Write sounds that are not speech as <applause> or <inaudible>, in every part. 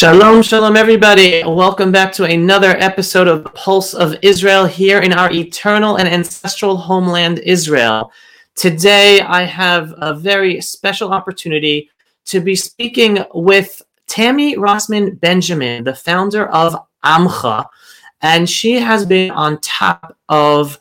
Shalom, shalom, everybody. Welcome back to another episode of Pulse of Israel here in our eternal and ancestral homeland, Israel. Today, I have a very special opportunity to be speaking with Tammi Rossman Benjamin, the founder of Amcha, and she has been on top of,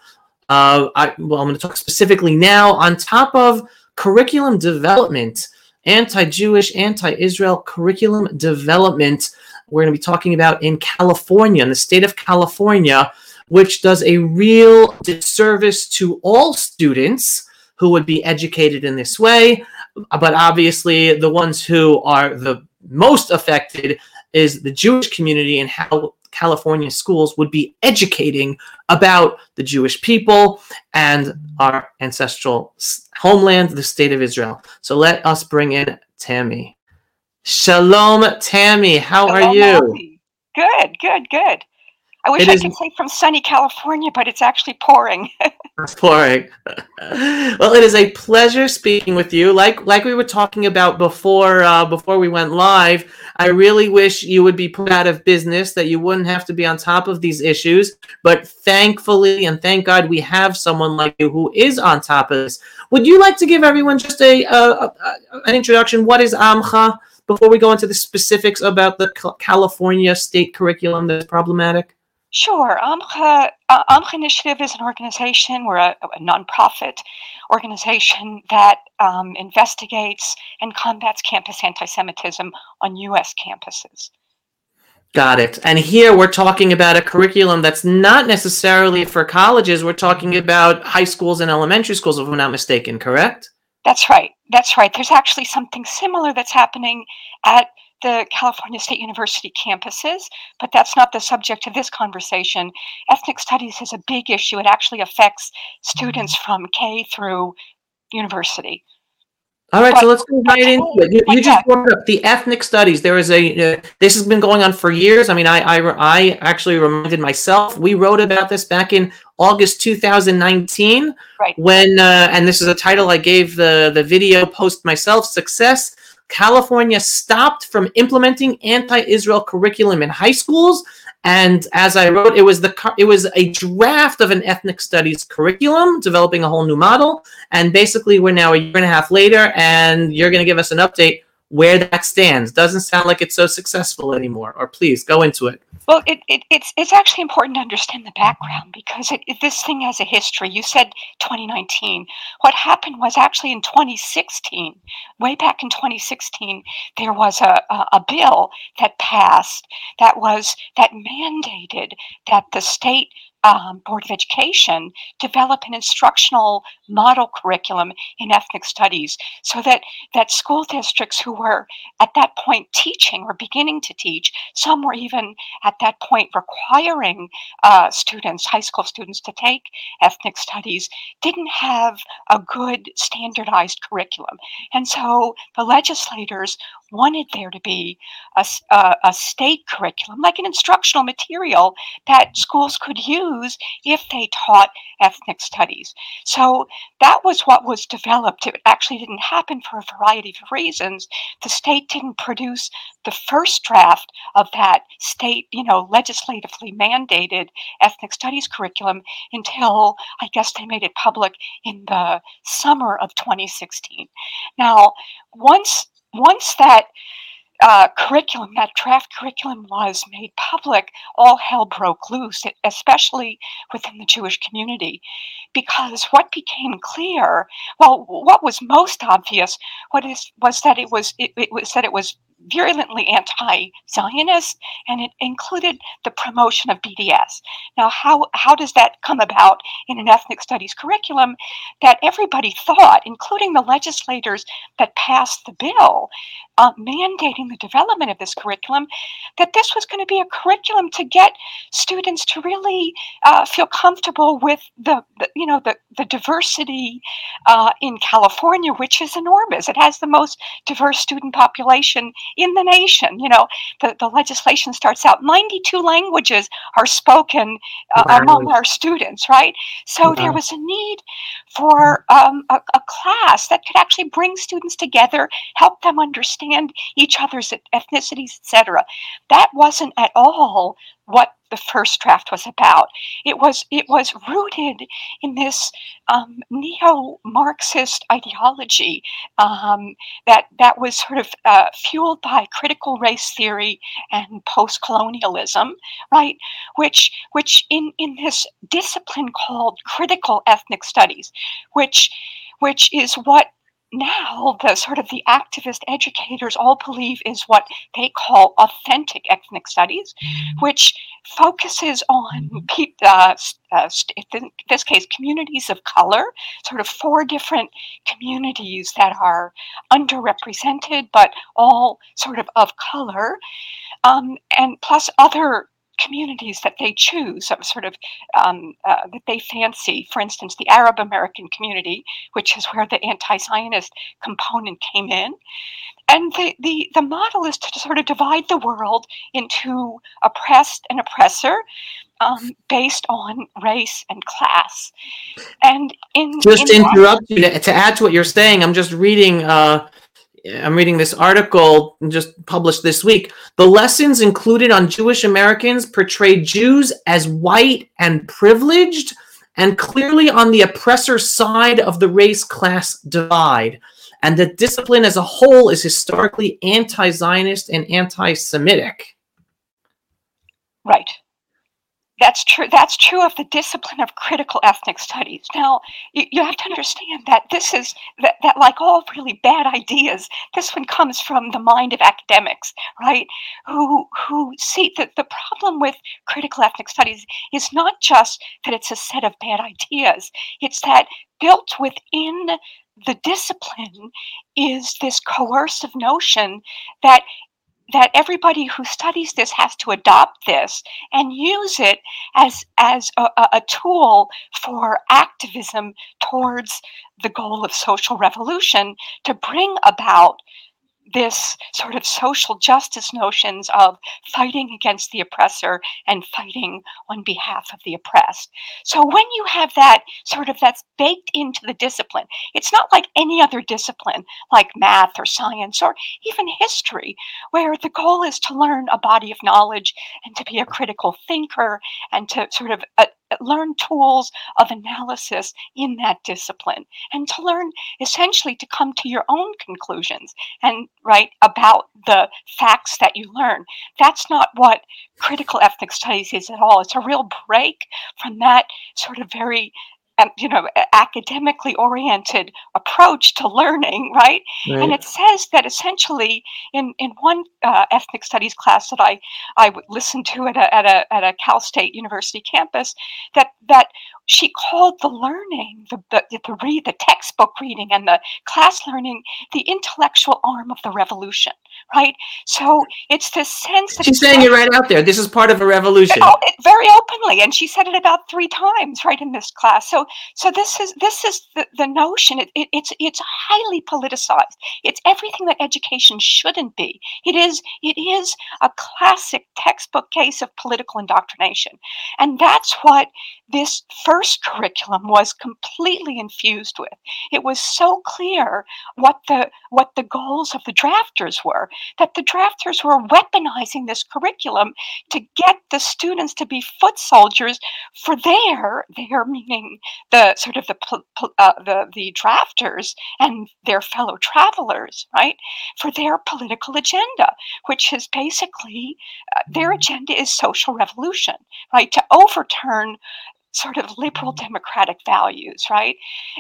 uh, I, well, I'm going to talk specifically now, on top of curriculum development anti Jewish, anti Israel curriculum development. We're going to be talking about in California, in the state of California, which does a real disservice to all students who would be educated in this way. But obviously, the ones who are the most affected is the Jewish community and how California schools would be educating about the Jewish people and our ancestral homeland, the state of Israel. So let us bring in Tammi. Shalom, Tammi. How Shalom, are you? Good, good, good. I wish It I is- could say from sunny California, but it's actually pouring. <laughs> It's pouring. <laughs> well, it is a pleasure speaking with you. Like like we were talking about before uh, before we went live, I really wish you would be put out of business, that you wouldn't have to be on top of these issues. But thankfully, and thank God, we have someone like you who is on top of this. Would you like to give everyone just a, uh, a an introduction? What is Amcha before we go into the specifics about the California state curriculum that's problematic? Sure. AMCHA, uh, AMCHA Initiative is an organization, we're a, a nonprofit organization that um, investigates and combats campus anti Semitism on U.S. campuses. Got it. And here we're talking about a curriculum that's not necessarily for colleges. We're talking about high schools and elementary schools, if I'm not mistaken, correct? That's right. That's right. There's actually something similar that's happening at the California State University campuses, but that's not the subject of this conversation. Ethnic studies is a big issue. It actually affects students from K through university. All right, so let's go right into it. You, you just brought up the ethnic studies. There is a uh, this has been going on for years. I mean, I, I I actually reminded myself we wrote about this back in August 2019 Right. when uh, and this is a title I gave the the video post myself. Success. California stopped from implementing anti-Israel curriculum in high schools, and as I wrote, it was the it was a draft of an ethnic studies curriculum, developing a whole new model. And basically, we're now a year and a half later, and you're going to give us an update where that stands. Doesn't sound like it's so successful anymore. Or please go into it. Well, it, it, it's it's actually important to understand the background because it, this thing has a history. You said 2019. What happened was actually in 2016, way back in 2016, there was a, a, a bill that passed that was that mandated that the state um, Board of Education develop an instructional model curriculum in ethnic studies so that that school districts who were at that point teaching or beginning to teach, some were even at that point requiring uh, students, high school students, to take ethnic studies, didn't have a good standardized curriculum. And so the legislators wanted there to be a a state curriculum, like an instructional material that schools could use if they taught ethnic studies. So that was what was developed. It actually didn't happen for a variety of reasons. The state didn't produce the first draft of that state, you know, legislatively mandated ethnic studies curriculum until I guess they made it public in the summer of 2016. Now, once once that uh, curriculum, that draft curriculum was made public, all hell broke loose, especially within the Jewish community. Because what became clear, well, what was most obvious, what is was that it was it, it was that it was virulently anti-Zionist, and it included the promotion of BDS. Now, how how does that come about in an ethnic studies curriculum that everybody thought, including the legislators that passed the bill, uh, mandating the development of this curriculum, that this was going to be a curriculum to get students to really uh, feel comfortable with the, the you know the, the diversity uh, in California, which is enormous. It has the most diverse student population in the nation. You know, the, the legislation starts out 92 languages are spoken uh, wow. among our students, right? So wow. there was a need for um, a, a class that could actually bring students together, help them understand each other's ethnicities, etc. That wasn't at all what the first draft was about. It was it was rooted in this um, neo-Marxist ideology um, that that was sort of uh, fueled by critical race theory and post-colonialism, right? Which which in in this discipline called critical ethnic studies, which which is what now the sort of the activist educators all believe is what they call authentic ethnic studies, mm-hmm. which focuses on uh, uh, in this case communities of color, sort of four different communities that are underrepresented but all sort of of color, um, and plus other communities that they choose, of sort of um, uh, that they fancy. For instance, the Arab American community, which is where the anti-Zionist component came in, and the, the the model is to sort of divide the world into oppressed and oppressor. Um, based on race and class, and in just in interrupt you to, to, add to what you're saying, I'm just reading uh, I'm reading this article just published this week. The lessons included on Jewish Americans portray Jews as white and privileged and clearly on the oppressor side of the race class divide. And the discipline as a whole is historically anti Zionist and anti Semitic. Right. That's true. That's true of the discipline of critical ethnic studies. Now, you, you have to understand that this is that, that, like all really bad ideas, this one comes from the mind of academics, right? Who who see that the problem with critical ethnic studies is not just that it's a set of bad ideas; it's that built within the discipline is this coercive notion that that everybody who studies this has to adopt this and use it as as a, a, tool for activism towards the goal of social revolution to bring about this sort of social justice notions of fighting against the oppressor and fighting on behalf of the oppressed. So when you have that sort of that's baked into the discipline, it's not like any other discipline like math or science or even history, where the goal is to learn a body of knowledge and to be a critical thinker and to sort of uh, learn tools of analysis in that discipline and to learn essentially to come to your own conclusions and right about the facts that you learn. That's not what critical ethnic studies is at all. It's a real break from that sort of very um, you know academically oriented approach to learning right? right? and it says that essentially in in one uh, ethnic studies class that i i listened to at a, at a at a cal state university campus that that she called the learning, the, the, the read, the textbook reading and the class learning, the intellectual arm of the revolution, right? So it's this sense that she's saying it right out there. This is part of a revolution. Oh, it, very openly, and she said it about three times, right in this class. So, so this is this is the, the notion. It, it, it's it's highly politicized. It's everything that education shouldn't be. It is it is a classic textbook case of political indoctrination, and that's what this first curriculum was completely infused with. It was so clear what the what the goals of the drafters were that the drafters were weaponizing this curriculum to get the students to be foot soldiers for their their meaning the sort of the uh, the the drafters and their fellow travelers, right, for their political agenda, which is basically uh, their agenda is social revolution, right, to overturn sort of liberal democratic values right?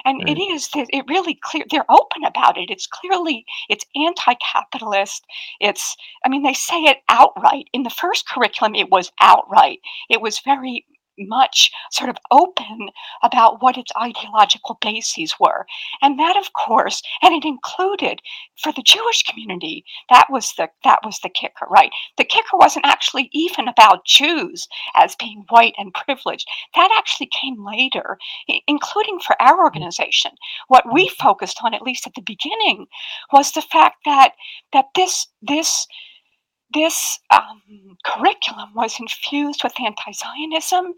And right. it mm. is it really clear they're open about it. It's clearly it's anti-capitalist. It's i mean they say it outright. In the first curriculum it was outright. It was very much sort of open about what its ideological bases were. And that, of course, and it included for the Jewish community, that was the that was the kicker, right? The kicker wasn't actually even about Jews as being white and privileged. That actually came later, including for our mm-hmm. organization. What we mm-hmm. focused on, at least at the beginning, was the fact that that this this this um, curriculum was infused with anti Zionism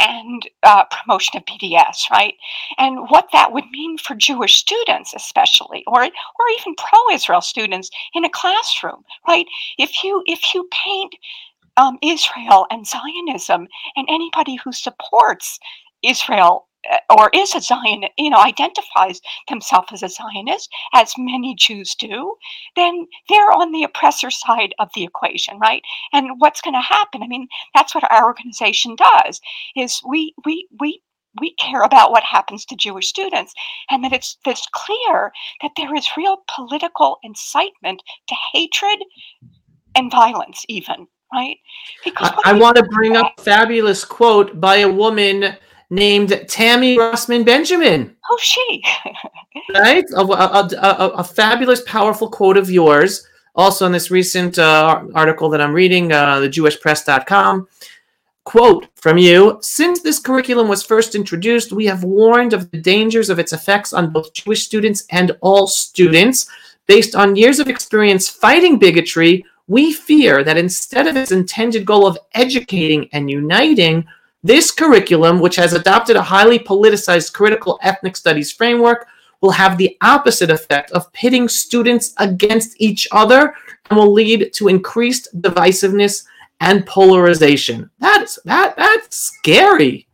and uh, promotion of BDS, right? And what that would mean for Jewish students, especially, or or even pro-Israel students in a classroom, right? If you if you paint um, Israel and Zionism and anybody who supports Israel Uh, or is a Zionist, you know, identifies themselves as a Zionist, as many Jews do, then they're on the oppressor side of the equation, right? And what's going to happen? I mean, that's what our organization does. Is we we we we care about what happens to Jewish students, and that it's it's clear that there is real political incitement to hatred and violence, even right? Because I, I want to bring up a fabulous quote by a woman named Tammi Rossman Benjamin. Who's she? <laughs> right? A, a, a, a, fabulous, powerful quote of yours. Also, in this recent uh, article that I'm reading, uh, thejewishpress.com. Quote from you Since this curriculum was first introduced, we have warned of the dangers of its effects on both Jewish students and all students. Based on years of experience fighting bigotry, we fear that instead of its intended goal of educating and uniting, this curriculum, which has adopted a highly politicized critical ethnic studies framework, will have the opposite effect of pitting students against each other and will lead to increased divisiveness and polarization. That's that that's scary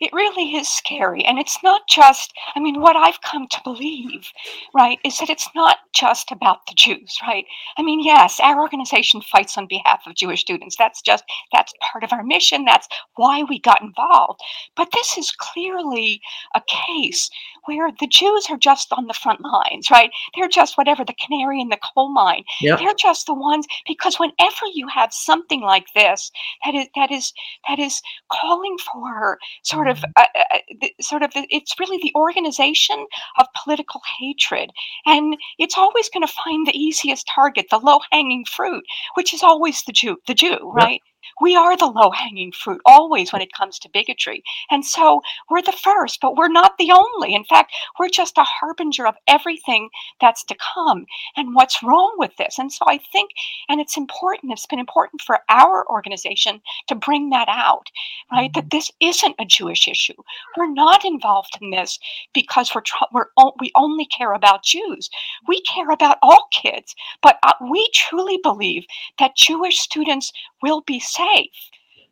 it really is scary. And it's not just, I mean, what I've come to believe, right, is that it's not just about the Jews, right? I mean, yes, our organization fights on behalf of Jewish students. That's just, that's part of our mission. That's why we got involved. But this is clearly a case where the Jews are just on the front lines, right? They're just whatever, the canary in the coal mine. Yep. They're just the ones, because whenever you have something like this that is, that is, that is calling for sort of uh, uh, uh sort of it's really the organization of political hatred and it's always going to find the easiest target the low hanging fruit which is always the jew the jew right we are the low hanging fruit always when it comes to bigotry. And so we're the first, but we're not the only. In fact, we're just a harbinger of everything that's to come and what's wrong with this. And so I think, and it's important, it's been important for our organization to bring that out, right? That mm-hmm. this isn't a Jewish issue. We're not involved in this because we're, we're we only care about Jews. We care about all kids, but uh, we truly believe that Jewish students will be safe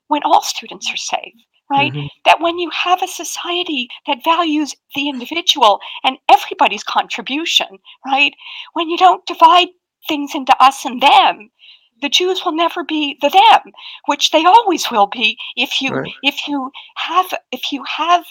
when all students are safe right? Mm-hmm. That when you have a society that values the individual and everybody's contribution, right? When you don't divide things into us and them, the Jews will never be the them, which they always will be if you right. if you have if you have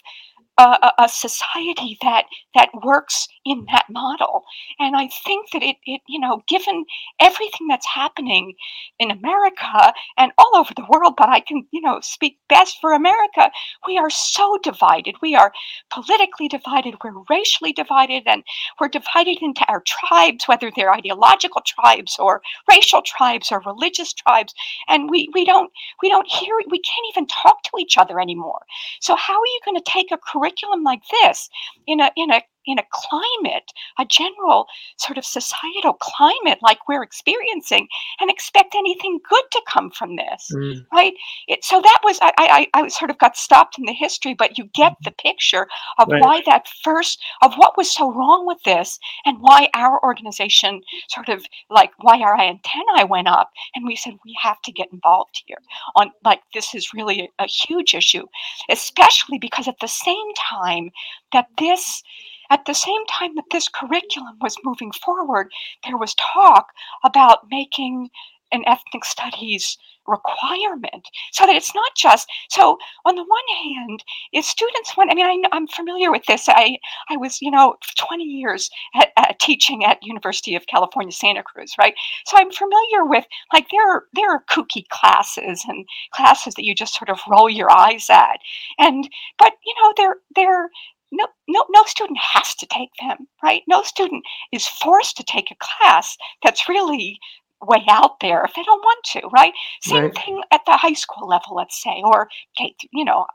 a, a, society that that works in that model. And I think that it, it, you know, given everything that's happening in America and all over the world, but I can, you know, speak best for America, we are so divided. We are politically divided, we're racially divided, and we're divided into our tribes, whether they're ideological tribes or racial tribes or religious tribes. And we, we don't we don't hear we can't even talk to each other anymore. So how are you going to take a curriculum curriculum like this in a in a in a climate, a general sort of societal climate like we're experiencing, and expect anything good to come from this, mm. right? It, so that was I, I I sort of got stopped in the history, but you get the picture of right. why that first of what was so wrong with this, and why our organization sort of like why our antennae went up, and we said we have to get involved here on like this is really a, a huge issue, especially because at the same time that this at the same time that this curriculum was moving forward, there was talk about making an ethnic studies requirement so that it's not just so on the one hand if students want i mean I, am familiar with this. I i was you know 20 years at, teaching at university of california santa cruz right? So i'm familiar with like there are there are kooky classes and classes that you just sort of roll your eyes at. And but you know they're they're no, no, no student has to take them, right? No student is forced to take a class that's really way out there if they don't want to, right? Same right. thing at the high school level, let's say, or you know,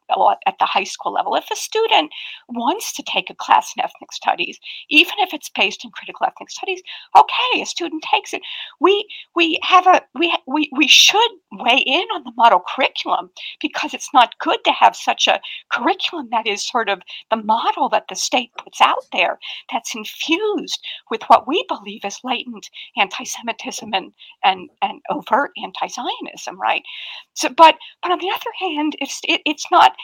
at the high school level. If a student wants to take a class in ethnic studies, even if it's based in critical ethnic studies, okay, a student takes it. We we have a we we we should weigh in on the model curriculum because it's not good to have such a curriculum that is sort of the model that the state puts out there that's infused with what we believe is latent anti-Semitism and and and overt anti-Zionism, right? So, but but on the other hand, if it, it's not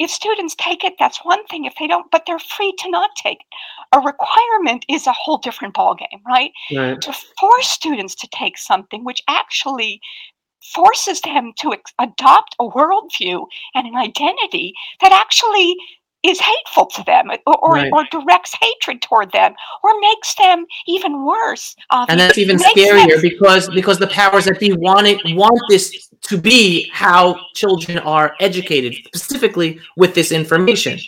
if students take it, that's one thing. If they don't, but they're free to not take it. A requirement is a whole different ballgame, right? right? To force students to take something which actually forces them to ex- adopt a worldview and an identity that actually is hateful to them or, or, right. or, directs hatred toward them or makes them even worse. Uh, and that's even scarier them... because because the powers that be want it want this to be how children are educated, specifically with this information.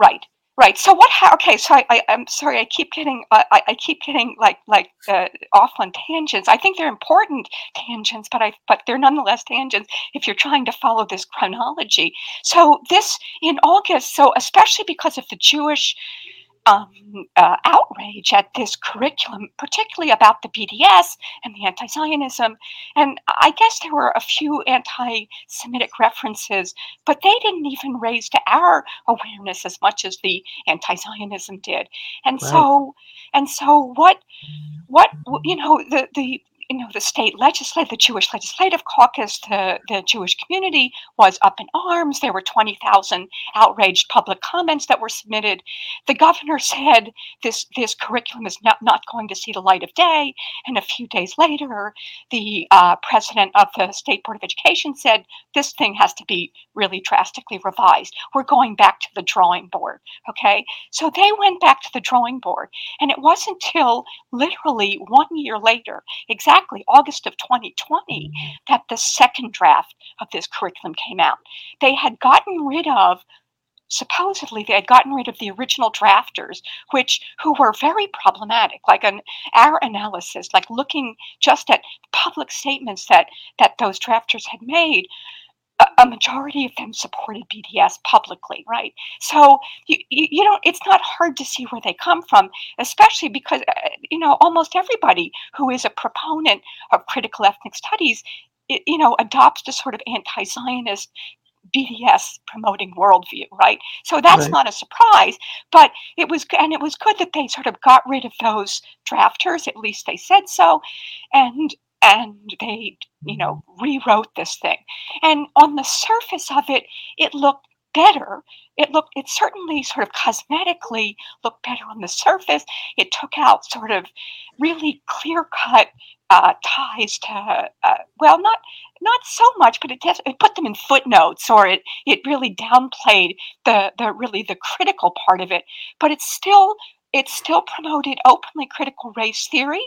Right. Right. So what? Ha- okay. So I, I, am sorry. I keep getting. Uh, I, I keep getting like like uh, off on tangents. I think they're important tangents, but I but they're nonetheless tangents if you're trying to follow this chronology. So this in August. So especially because of the Jewish um, uh, outrage at this curriculum, particularly about the BDS and the anti Zionism. And I guess there were a few anti Semitic references, but they didn't even raise to our awareness as much as the anti Zionism did. And right. so, and so what, what, you know, the, the, you know, the state legislature, the Jewish Legislative Caucus, the, the Jewish community was up in arms. There were 20,000 outraged public comments that were submitted. The governor said this, this curriculum is not, not going to see the light of day. And a few days later, the uh, president of the State Board of Education said this thing has to be really drastically revised. We're going back to the drawing board. Okay. So they went back to the drawing board. And it wasn't until literally one year later, exactly exactly August of 2020 mm-hmm. that the second draft of this curriculum came out. They had gotten rid of supposedly they had gotten rid of the original drafters which who were very problematic like an our analysis like looking just at public statements that that those drafters had made a majority of them supported BDS publicly, right? So you, you, you know it's not hard to see where they come from, especially because uh, you know almost everybody who is a proponent of critical ethnic studies, it, you know, adopts the sort of anti-Zionist BDS promoting worldview, right? So that's right. not a surprise, but it was, and it was good that they sort of got rid of those drafters. At least they said so, and and they, you know, rewrote this thing. And on the surface of it, it looked better. It looked, it certainly sort of cosmetically looked better on the surface. It took out sort of really clear cut uh, ties to, uh, well, not not so much, but it, just, it put them in footnotes, or it it really downplayed the the really the critical part of it. But it still it still promoted openly critical race theory,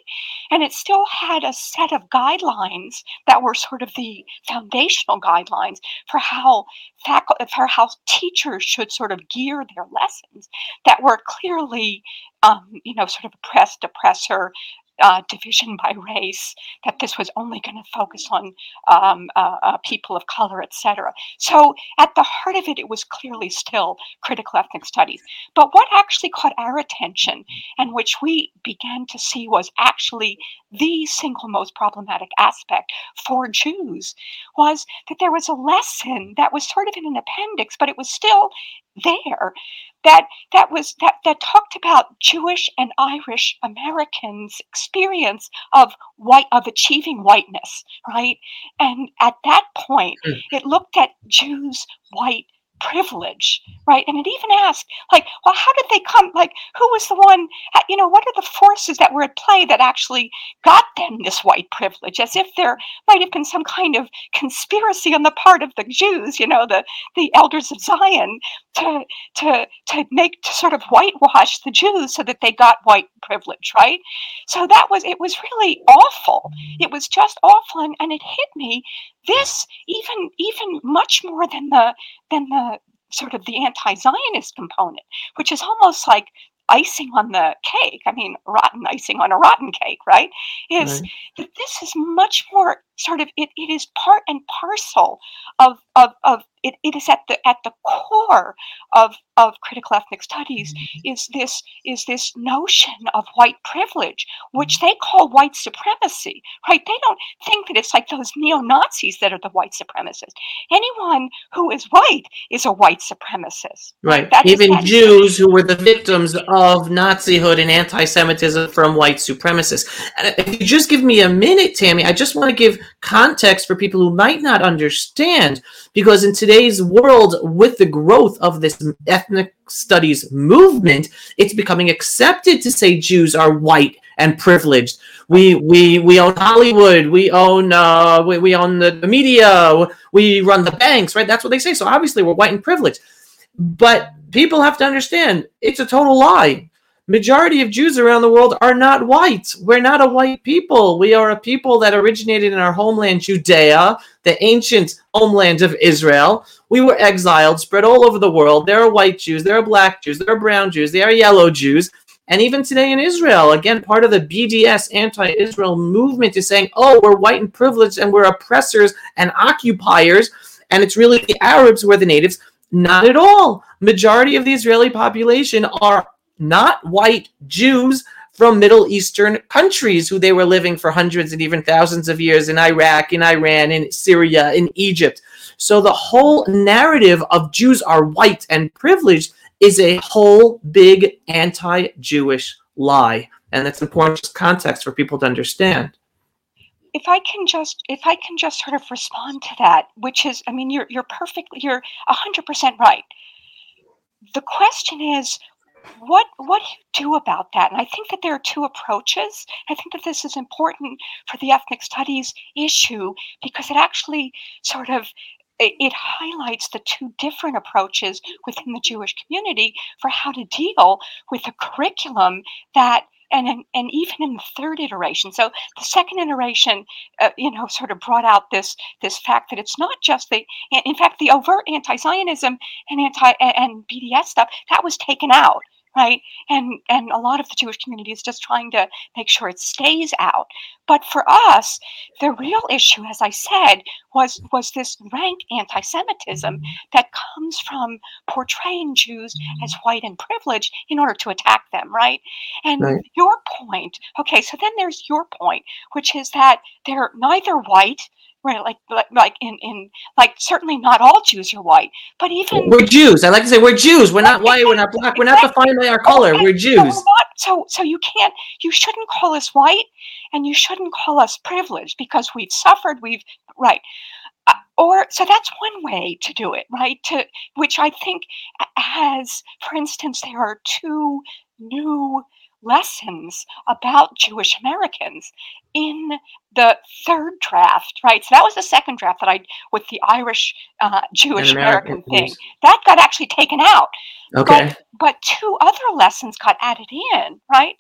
and it still had a set of guidelines that were sort of the foundational guidelines for how faculty, for how teachers should sort of gear their lessons that were clearly, um, you know, sort of oppressed, oppressor, uh, division by race, that this was only going to focus on um, uh, uh, people of color, etc. So at the heart of it, it was clearly still critical ethnic studies. But what actually caught our attention and which we began to see was actually the single most problematic aspect for Jews was that there was a lesson that was sort of in an appendix, but it was still there that that was that that talked about Jewish and Irish Americans' experience of white of achieving whiteness, right? And at that point, mm. it looked at Jews, white privilege, right? And it even asked, like, well, how did they come? Like, who was the one? Uh, you know, what are the forces that were at play that actually got them this white privilege? As if there might have been some kind of conspiracy on the part of the Jews, you know, the the elders of Zion, to to to make to sort of whitewash the Jews so that they got white privilege, right? So that was it was really awful. It was just awful, and, and it hit me this even even much more than the than the sort of the anti-Zionist component, which is almost like icing on the cake. I mean, rotten icing on a rotten cake, right? Is right. that this is much more sort of it, it is part and parcel of of, of it, it is at the at the core of of critical ethnic studies mm-hmm. is this is this notion of white privilege which they call white supremacy right? They don't think that it's like those neo-nazis that are the white supremacists. Anyone who is white is a white supremacist. Right. Even is, jews who were the victims of nazihood and anti-semitism from white supremacists. And if you just give me a minute tammi i just want to give context for people who might not understand because in today's world with the growth of this ethnic studies movement it's becoming accepted to say jews are white and privileged. We we we own hollywood we own uh we, we own the media we run the banks right? That's what they say. So obviously we're white and privileged. But people have to understand it's a total lie majority of Jews around the world are not white. We're not a white people. We are a people that originated in our homeland, Judea, the ancient homeland of Israel. We were exiled, spread all over the world. There are white Jews, there are black Jews, there are brown Jews, there are yellow Jews. And even today in Israel, again, part of the BDS anti Israel movement is saying, oh, we're white and privileged and we're oppressors and occupiers. And it's really the Arabs who are the natives. Not at all. Majority of the Israeli population are not white Jews from Middle Eastern countries who they were living for hundreds and even thousands of years in Iraq, in Iran, in Syria, in Egypt. So the whole narrative of Jews are white and privileged is a whole big anti Jewish lie. And that's important context for people to understand. If I can just if I can just sort of respond to that, which is I mean you're you're perfectly you're hundred percent right. The question is what what do you do about that? And I think that there are two approaches. I think that this is important for the ethnic studies issue because it actually sort of it, highlights the two different approaches within the Jewish community for how to deal with a curriculum that and and even in the third iteration so the second iteration uh, you know sort of brought out this this fact that it's not just the in fact the overt anti-zionism and anti and bds stuff that was taken out right? And and a lot of the Jewish community is just trying to make sure it stays out. But for us, the real issue, as I said, was was this rank anti-Semitism that comes from portraying Jews as white and privileged in order to attack them, right? And right. your point, okay, so then there's your point, which is that they're neither white right like, like like in in like certainly not all jews are white but even we're jews i like to say we're jews we're not white we're not black we're not defined by our color we're jews so, we're not, so so you can't you shouldn't call us white and you shouldn't call us privileged because we've suffered we've right uh, or so that's one way to do it right to which i think has for instance there are two new lessons about Jewish Americans in the third draft, right? So that was the second draft that I, with the Irish uh, Jewish American, thing, that got actually taken out. Okay. But, but two other lessons got added in, right?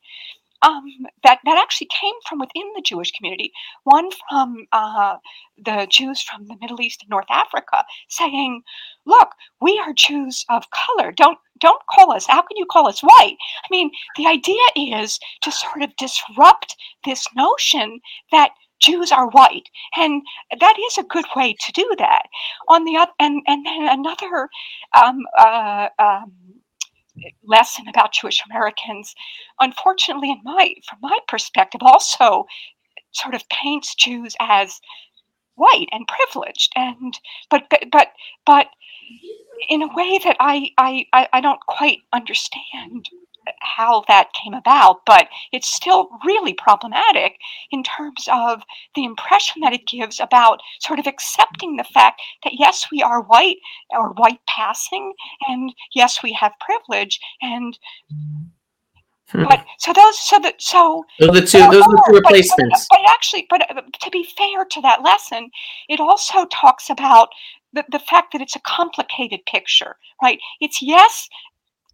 Um, that that actually came from within the Jewish community. One from uh, the Jews from the Middle East and North Africa, saying, "Look, we are Jews of color. Don't don't call us. How can you call us white? I mean, the idea is to sort of disrupt this notion that." Jews are white, and that is a good way to do that. On the other, and and then another um, uh, um, lesson about Jewish Americans, unfortunately, in my from my perspective, also sort of paints Jews as white and privileged, and but but but, but in a way that I, I I don't quite understand how that came about, but it's still really problematic in terms of the impression that it gives about sort of accepting the fact that yes, we are white or white passing, and yes, we have privilege, and Hmm. But so those, so that, so those are the two. Those are the two replacements. But, but, but actually, but uh, to be fair to that lesson, it also talks about the, the fact that it's a complicated picture, right? It's yes,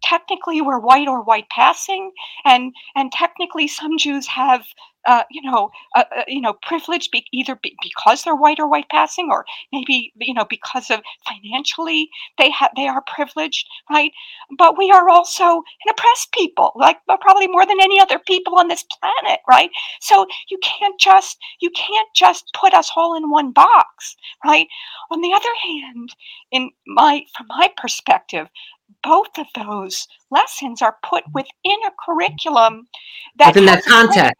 technically we're white or white passing, and and technically some Jews have uh, you know, uh, uh, you know, privilege be either be because they're white or white passing, or maybe you know because of financially they have they are privileged, right? But we are also an oppressed people, like probably more than any other people on this planet, right? So you can't just you can't just put us all in one box, right? On the other hand, in my from my perspective, both of those lessons are put within a curriculum that within that context.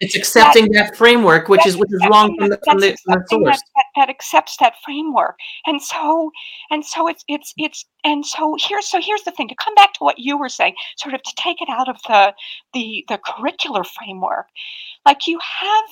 It's accepting that, that framework, which is which is wrong from the, from the, from the source. That, that, accepts that framework, and so and so it's it's it's and so here's so here's the thing to come back to what you were saying, sort of to take it out of the the the curricular framework. Like you have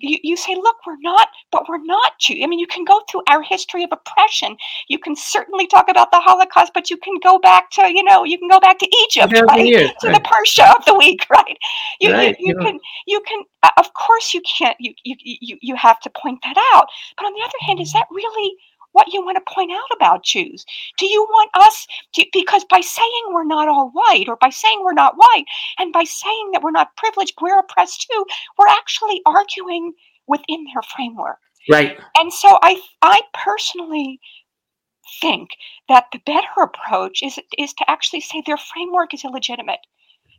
you, you say, look, we're not, but we're not Jew. I mean, you can go through our history of oppression. You can certainly talk about the Holocaust, but you can go back to, you know, you can go back to Egypt, right? Years, to right. the Parsha of the week, <laughs> right? You, right, you, you can, you can, uh, of course, you can't. You, you, you, you have to point that out. But on the other hand, is that really what you want to point out about Jews? Do you want us to, because by saying we're not all white, or by saying we're not white, and by saying that we're not privileged, we're oppressed too, we're actually arguing within their framework. Right. And so I I personally think that the better approach is is to actually say their framework is illegitimate.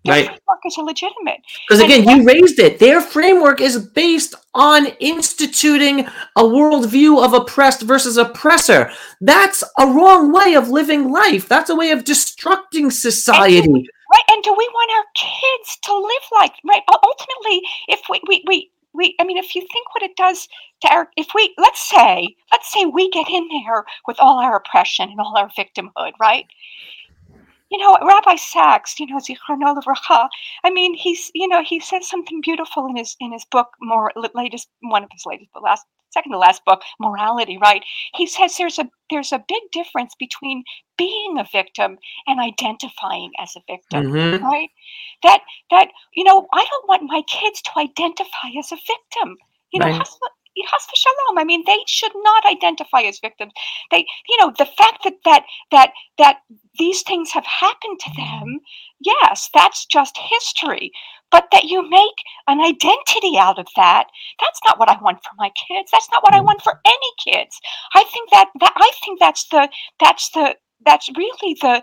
Their right. framework is illegitimate. Because again, you raised it. Their framework is based on instituting a worldview of oppressed versus oppressor. That's a wrong way of living life. That's a way of destructing society. And right. And do we want our kids to live like right? Ultimately, if we, we, we we i mean if you think what it does to our if we let's say let's say we get in there with all our oppression and all our victimhood right you know, Rabbi Sacks, you know, Zichrono Levracha, I mean, he's, you know, he says something beautiful in his in his book, more latest, one of his latest, but last, second to last book, Morality, right? He says there's a there's a big difference between being a victim and identifying as a victim, mm-hmm. right? That that you know, I don't want my kids to identify as a victim. You know, right. Shalom. I mean, they should not identify as victims. They, you know, the fact that that that that these things have happened to them, yes, that's just history. But that you make an identity out of that, that's not what I want for my kids. That's not what I mm. want for any kids. I think that that I think that's the that's the that's really the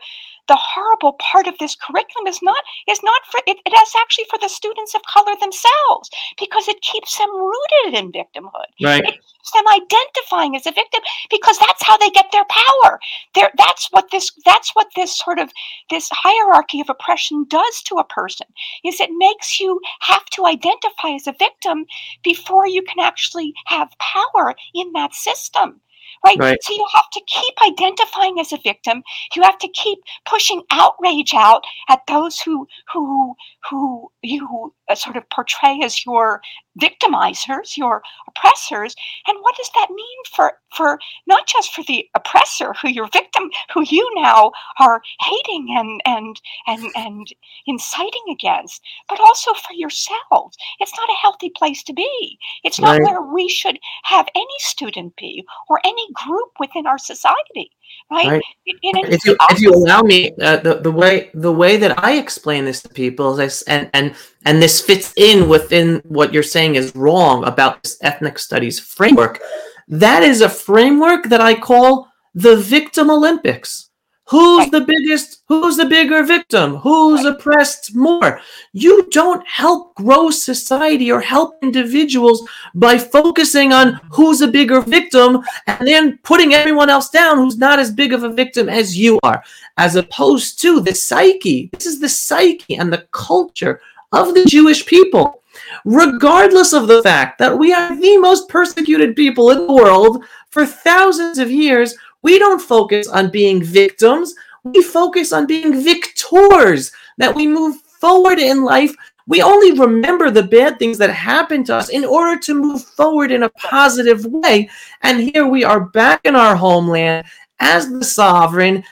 the horrible part of this curriculum is not is not for it, it is actually for the students of color themselves because it keeps them rooted in victimhood. Right. It keeps them identifying as a victim because that's how they get their power. There that's what this that's what this sort of this hierarchy of oppression does to a person is it makes you have to identify as a victim before you can actually have power in that system right? right? So you have to keep identifying as a victim. You have to keep pushing outrage out at those who who who you uh, sort of portray as your victimizers, your oppressors. And what does that mean for for not just for the oppressor, who your victim, who you now are hating and and and and inciting against, but also for yourselves? It's not a healthy place to be. It's not right. where we should have any student be or any group within our society right? right. if you if you allow me, uh, the the way the way that I explain this to people is, I, and and and this fits in within what you're saying is wrong about this ethnic studies framework. That is a framework that I call the victim Olympics. Who's the biggest? Who's the bigger victim? Who's oppressed more? You don't help grow society or help individuals by focusing on who's a bigger victim and then putting everyone else down who's not as big of a victim as you are, as opposed to the psyche. This is the psyche and the culture of the Jewish people. Regardless of the fact that we are the most persecuted people in the world for thousands of years, we don't focus on being victims. We focus on being victors, that we move forward in life, we only remember the bad things that happened to us in order to move forward in a positive way. And here we are back in our homeland as the sovereign,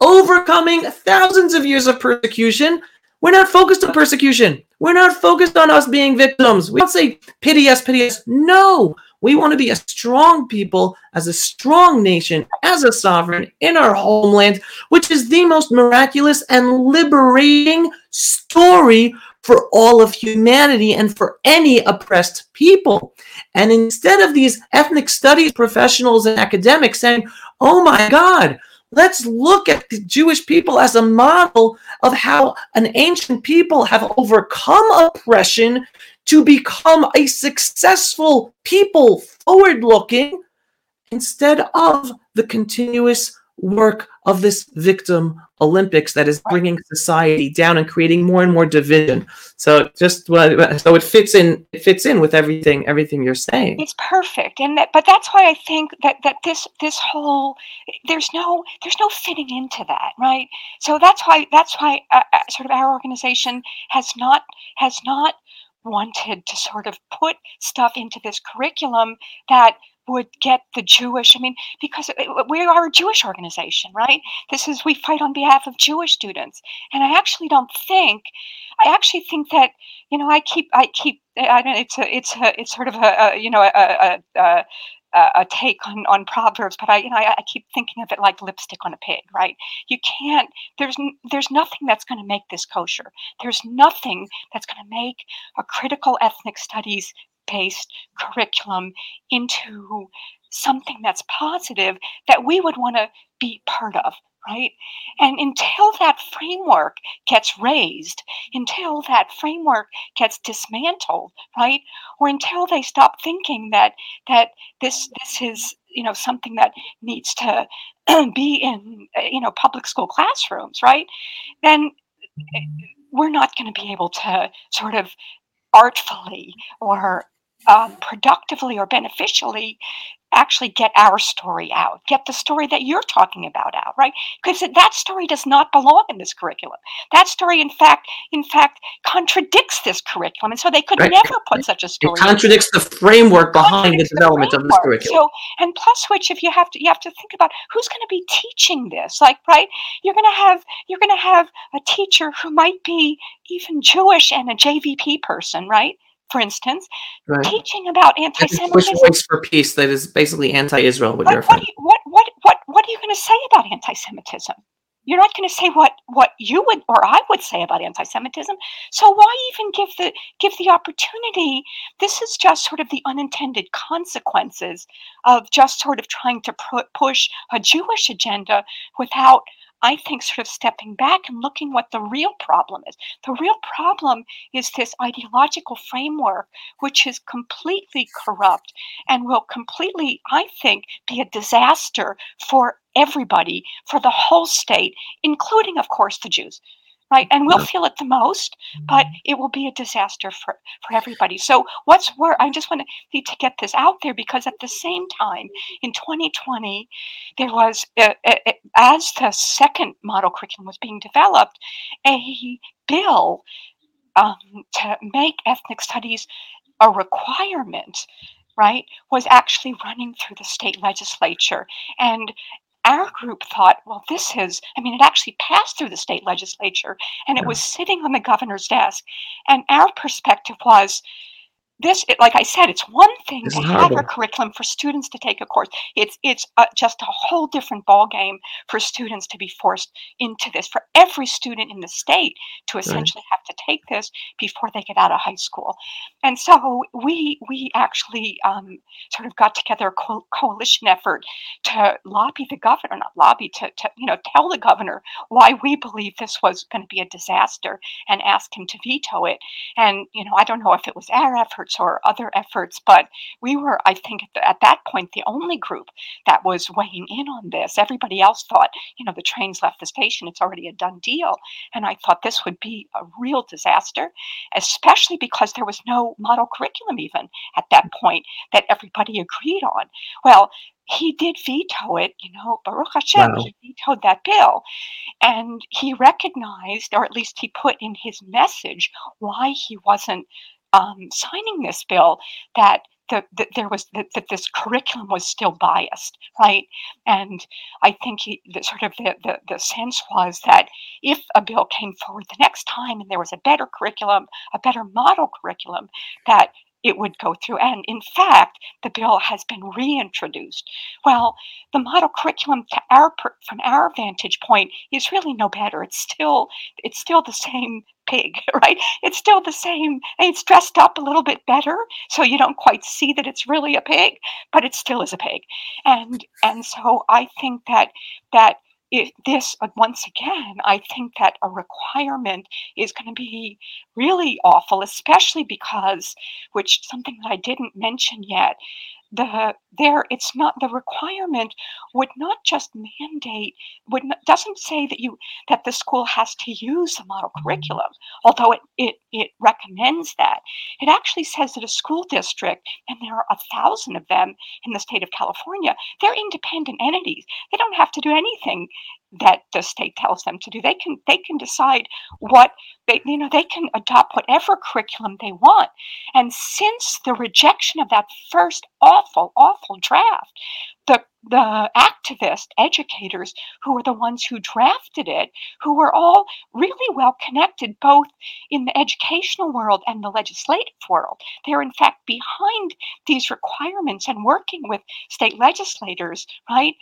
overcoming thousands of years of persecution. We're not focused on persecution. We're not focused on us being victims. We don't say pity us, pity us. No, we want to be a strong people, as a strong nation, as a sovereign in our homeland, which is the most miraculous and liberating story for all of humanity and for any oppressed people. And instead of these ethnic studies professionals and academics saying, oh my God, let's look at the Jewish people as a model of how an ancient people have overcome oppression to become a successful people, forward looking, instead of the continuous work of this victim Olympics that is bringing society down and creating more and more division. So just so it fits in it fits in with everything everything you're saying. It's perfect, and that, but that's why I think that that this this whole there's no there's no fitting into that, right? So that's why that's why uh, uh sort of our organization has not has not wanted to sort of put stuff into this curriculum that would get the Jewish, I mean, because we are a Jewish organization, right? This is, we fight on behalf of Jewish students. And I actually don't think, I actually think that, you know, I keep, I keep, I don't, it's a, it's a, it's sort of a, a you know, a, a, a a take on, on proverbs, but I you know I, I, keep thinking of it like lipstick on a pig, right? You can't. There's there's nothing that's going to make this kosher. There's nothing that's going to make a critical ethnic studies based curriculum into something that's positive that we would want to be part of right? And until that framework gets raised, until that framework gets dismantled, right? Or until they stop thinking that that this this is you know something that needs to <clears throat> be in you know public school classrooms, right? Then we're not going to be able to sort of artfully or um, productively or beneficially actually get our story out, get the story that you're talking about out, right? Because that story does not belong in this curriculum. That story, in fact, in fact, contradicts this curriculum, and so they could right. never put such a story. It contradicts the framework behind the development the of this curriculum. So, and plus, which if you have to, you have to think about who's going to be teaching this. Like, right? You're going to have you're going to have a teacher who might be even Jewish and a JVP person, right? For instance, right. teaching about anti-Semitism. Voice for peace that is basically anti-Israel. What, what, what, what, what, what are you going to say about anti-Semitism? You're not going to say what what you would or I would say about anti-Semitism. So why even give the give the opportunity? This is just sort of the unintended consequences of just sort of trying to push a Jewish agenda without I think sort of stepping back and looking what the real problem is. The real problem is this ideological framework, which is completely corrupt and will completely, I think, be a disaster for everybody, for the whole state, including, of course, the Jews right? And we'll feel it the most, but mm-hmm. it will be a disaster for, for everybody. So what's worse, I just want to need to get this out there because at the same time, in 2020, there was, uh, uh, uh, as the second model curriculum was being developed, a bill um, to make ethnic studies a requirement right, was actually running through the state legislature. And our group thought, well, this is, I mean, it actually passed through the state legislature and it was sitting on the governor's desk. And our perspective was, this it, like i said it's one thing it's to have a curriculum for students to take a course. It's it's uh, just a whole different ball game for students to be forced into this for every student in the state to essentially right. have to take this before they get out of high school. And so we we actually um, sort of got together a co- coalition effort to lobby the governor not lobby to, to you know tell the governor why we believe this was going to be a disaster and ask him to veto it. And you know i don't know if it was our effort efforts or other efforts, but we were, I think, at, the, at that point, the only group that was weighing in on this. Everybody else thought, you know, the train's left the station, it's already a done deal. And I thought this would be a real disaster, especially because there was no model curriculum even at that point that everybody agreed on. Well, he did veto it, you know, Baruch Hashem, wow. he vetoed that bill. and he recognized, or at least he put in his message, why he wasn't um, signing this bill that that there was that, this curriculum was still biased, right? And I think he, the, sort of the, the, the sense was that if a bill came forward the next time and there was a better curriculum, a better model curriculum, that it would go through. And in fact, the bill has been reintroduced. Well, the model curriculum our, from our vantage point is really no better. It's still it's still the same pig, <laughs> right? It's still the same. It's dressed up a little bit better, so you don't quite see that it's really a pig, but it still is a pig. And and so I think that that if this once again i think that a requirement is going to be really awful especially because which something that i didn't mention yet the there it's not the requirement would not just mandate would not, doesn't say that you that the school has to use the model curriculum although it, it it recommends that it actually says that a school district and there are a thousand of them in the state of california they're independent entities they don't have to do anything that the state tells them to do. They can they can decide what they you know they can adopt whatever curriculum they want. And since the rejection of that first awful awful draft, the the activist educators who were the ones who drafted it, who were all really well connected both in the educational world and the legislative world. They're in fact behind these requirements and working with state legislators, right?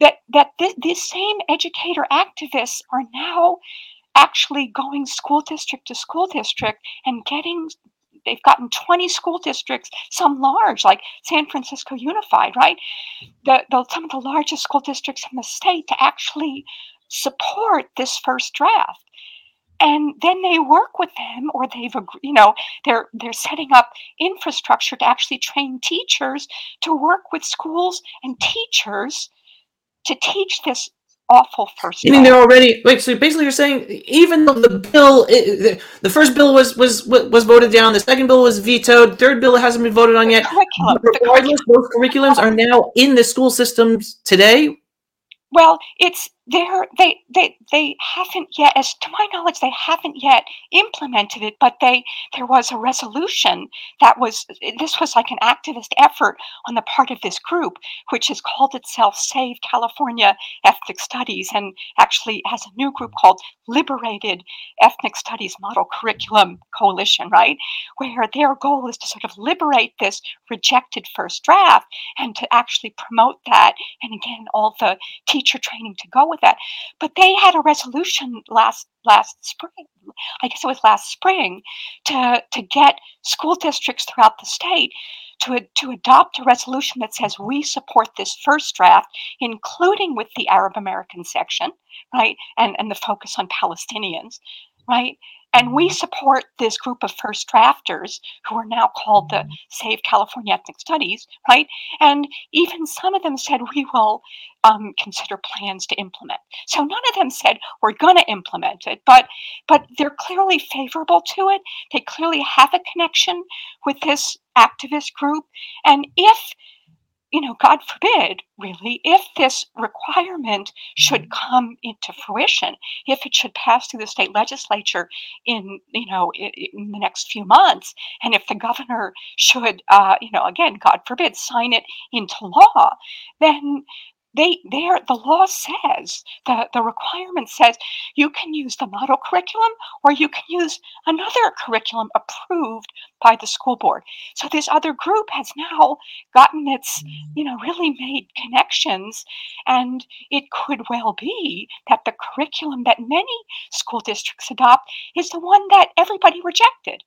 that that these same educator activists are now actually going school district to school district and getting they've gotten 20 school districts some large like san francisco unified right? The, the some of the largest school districts in the state to actually support this first draft. And then they work with them or they've you know they're they're setting up infrastructure to actually train teachers to work with schools and teachers to teach this awful first. Meaning they're already wait. So basically, you're saying even though the bill, it, the first bill was was was voted down, the second bill was vetoed, third bill hasn't been voted on the yet. Curriculum, regardless, both curriculums are now in the school systems today. Well, it's there. They they they haven't yet, as to my knowledge, they haven't yet implemented it. But they there was a resolution that was this was like an activist effort on the part of this group, which has called itself Save California Ethnic Studies, and actually has a new group called Liberated Ethnic Studies Model Curriculum Coalition, right? Where their goal is to sort of liberate this rejected first draft and to actually promote that, and again, all the teacher training to go with that. But they had a resolution last last spring, I guess it was last spring, to to get school districts throughout the state to, to adopt a resolution that says we support this first draft, including with the Arab American section, right, and, and the focus on Palestinians, right, and we support this group of first drafters who are now called the Save California Ethnic Studies, right? And even some of them said we will um, consider plans to implement. So none of them said we're going to implement it, but but they're clearly favorable to it. They clearly have a connection with this activist group, and if you know, God forbid, really, if this requirement should mm-hmm. come into fruition, if it should pass through the state legislature in, you know, in, in the next few months, and if the governor should, uh, you know, again, God forbid, sign it into law, then they there the law says the, the requirement says you can use the model curriculum or you can use another curriculum approved by the school board. So this other group has now gotten its you know really made connections and it could well be that the curriculum that many school districts adopt is the one that everybody rejected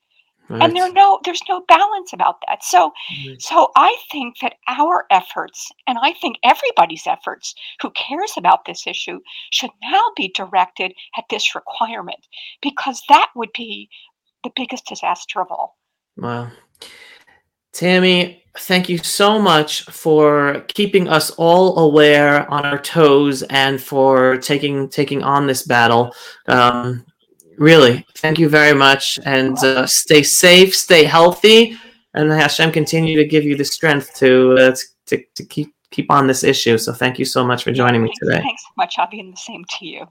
Right. And there no there's no balance about that. So right. so I think that our efforts and I think everybody's efforts who cares about this issue should now be directed at this requirement because that would be the biggest disaster of all. Wow. Tammi, thank you so much for keeping us all aware on our toes and for taking taking on this battle. Um, Really, thank you very much, and uh, stay safe, stay healthy, and Hashem continue to give you the strength to uh, to, to keep keep on this issue. So thank you so much for joining me today. Thanks so much. I'll be in the same to you.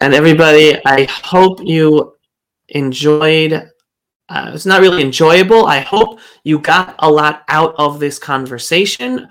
and everybody, I hope you enjoyed. Uh, it's not really enjoyable. I hope you got a lot out of this conversation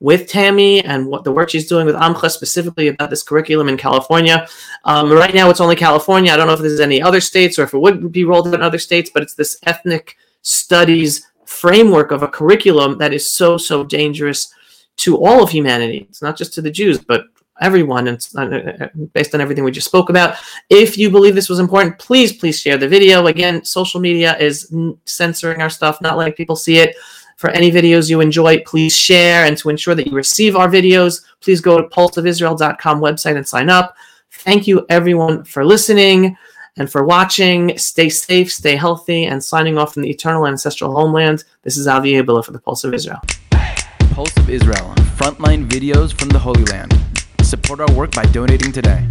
with Tammi and what the work she's doing with Amcha specifically about this curriculum in California. Um, right now, it's only California. I don't know if there's any other states or if it would be rolled out in other states, but it's this ethnic studies framework of a curriculum that is so, so dangerous to all of humanity. It's not just to the Jews, but everyone and uh, uh, based on everything we just spoke about if you believe this was important please please share the video again social media is censoring our stuff not letting people see it for any videos you enjoy, please share. And to ensure that you receive our videos, please go to pulseofisrael.com website and sign up. Thank you, everyone, for listening and for watching. Stay safe, stay healthy, and signing off from the eternal ancestral homeland. This is Avi Abelow for the Pulse of Israel. Pulse of Israel, frontline videos from the Holy Land. Support our work by donating today.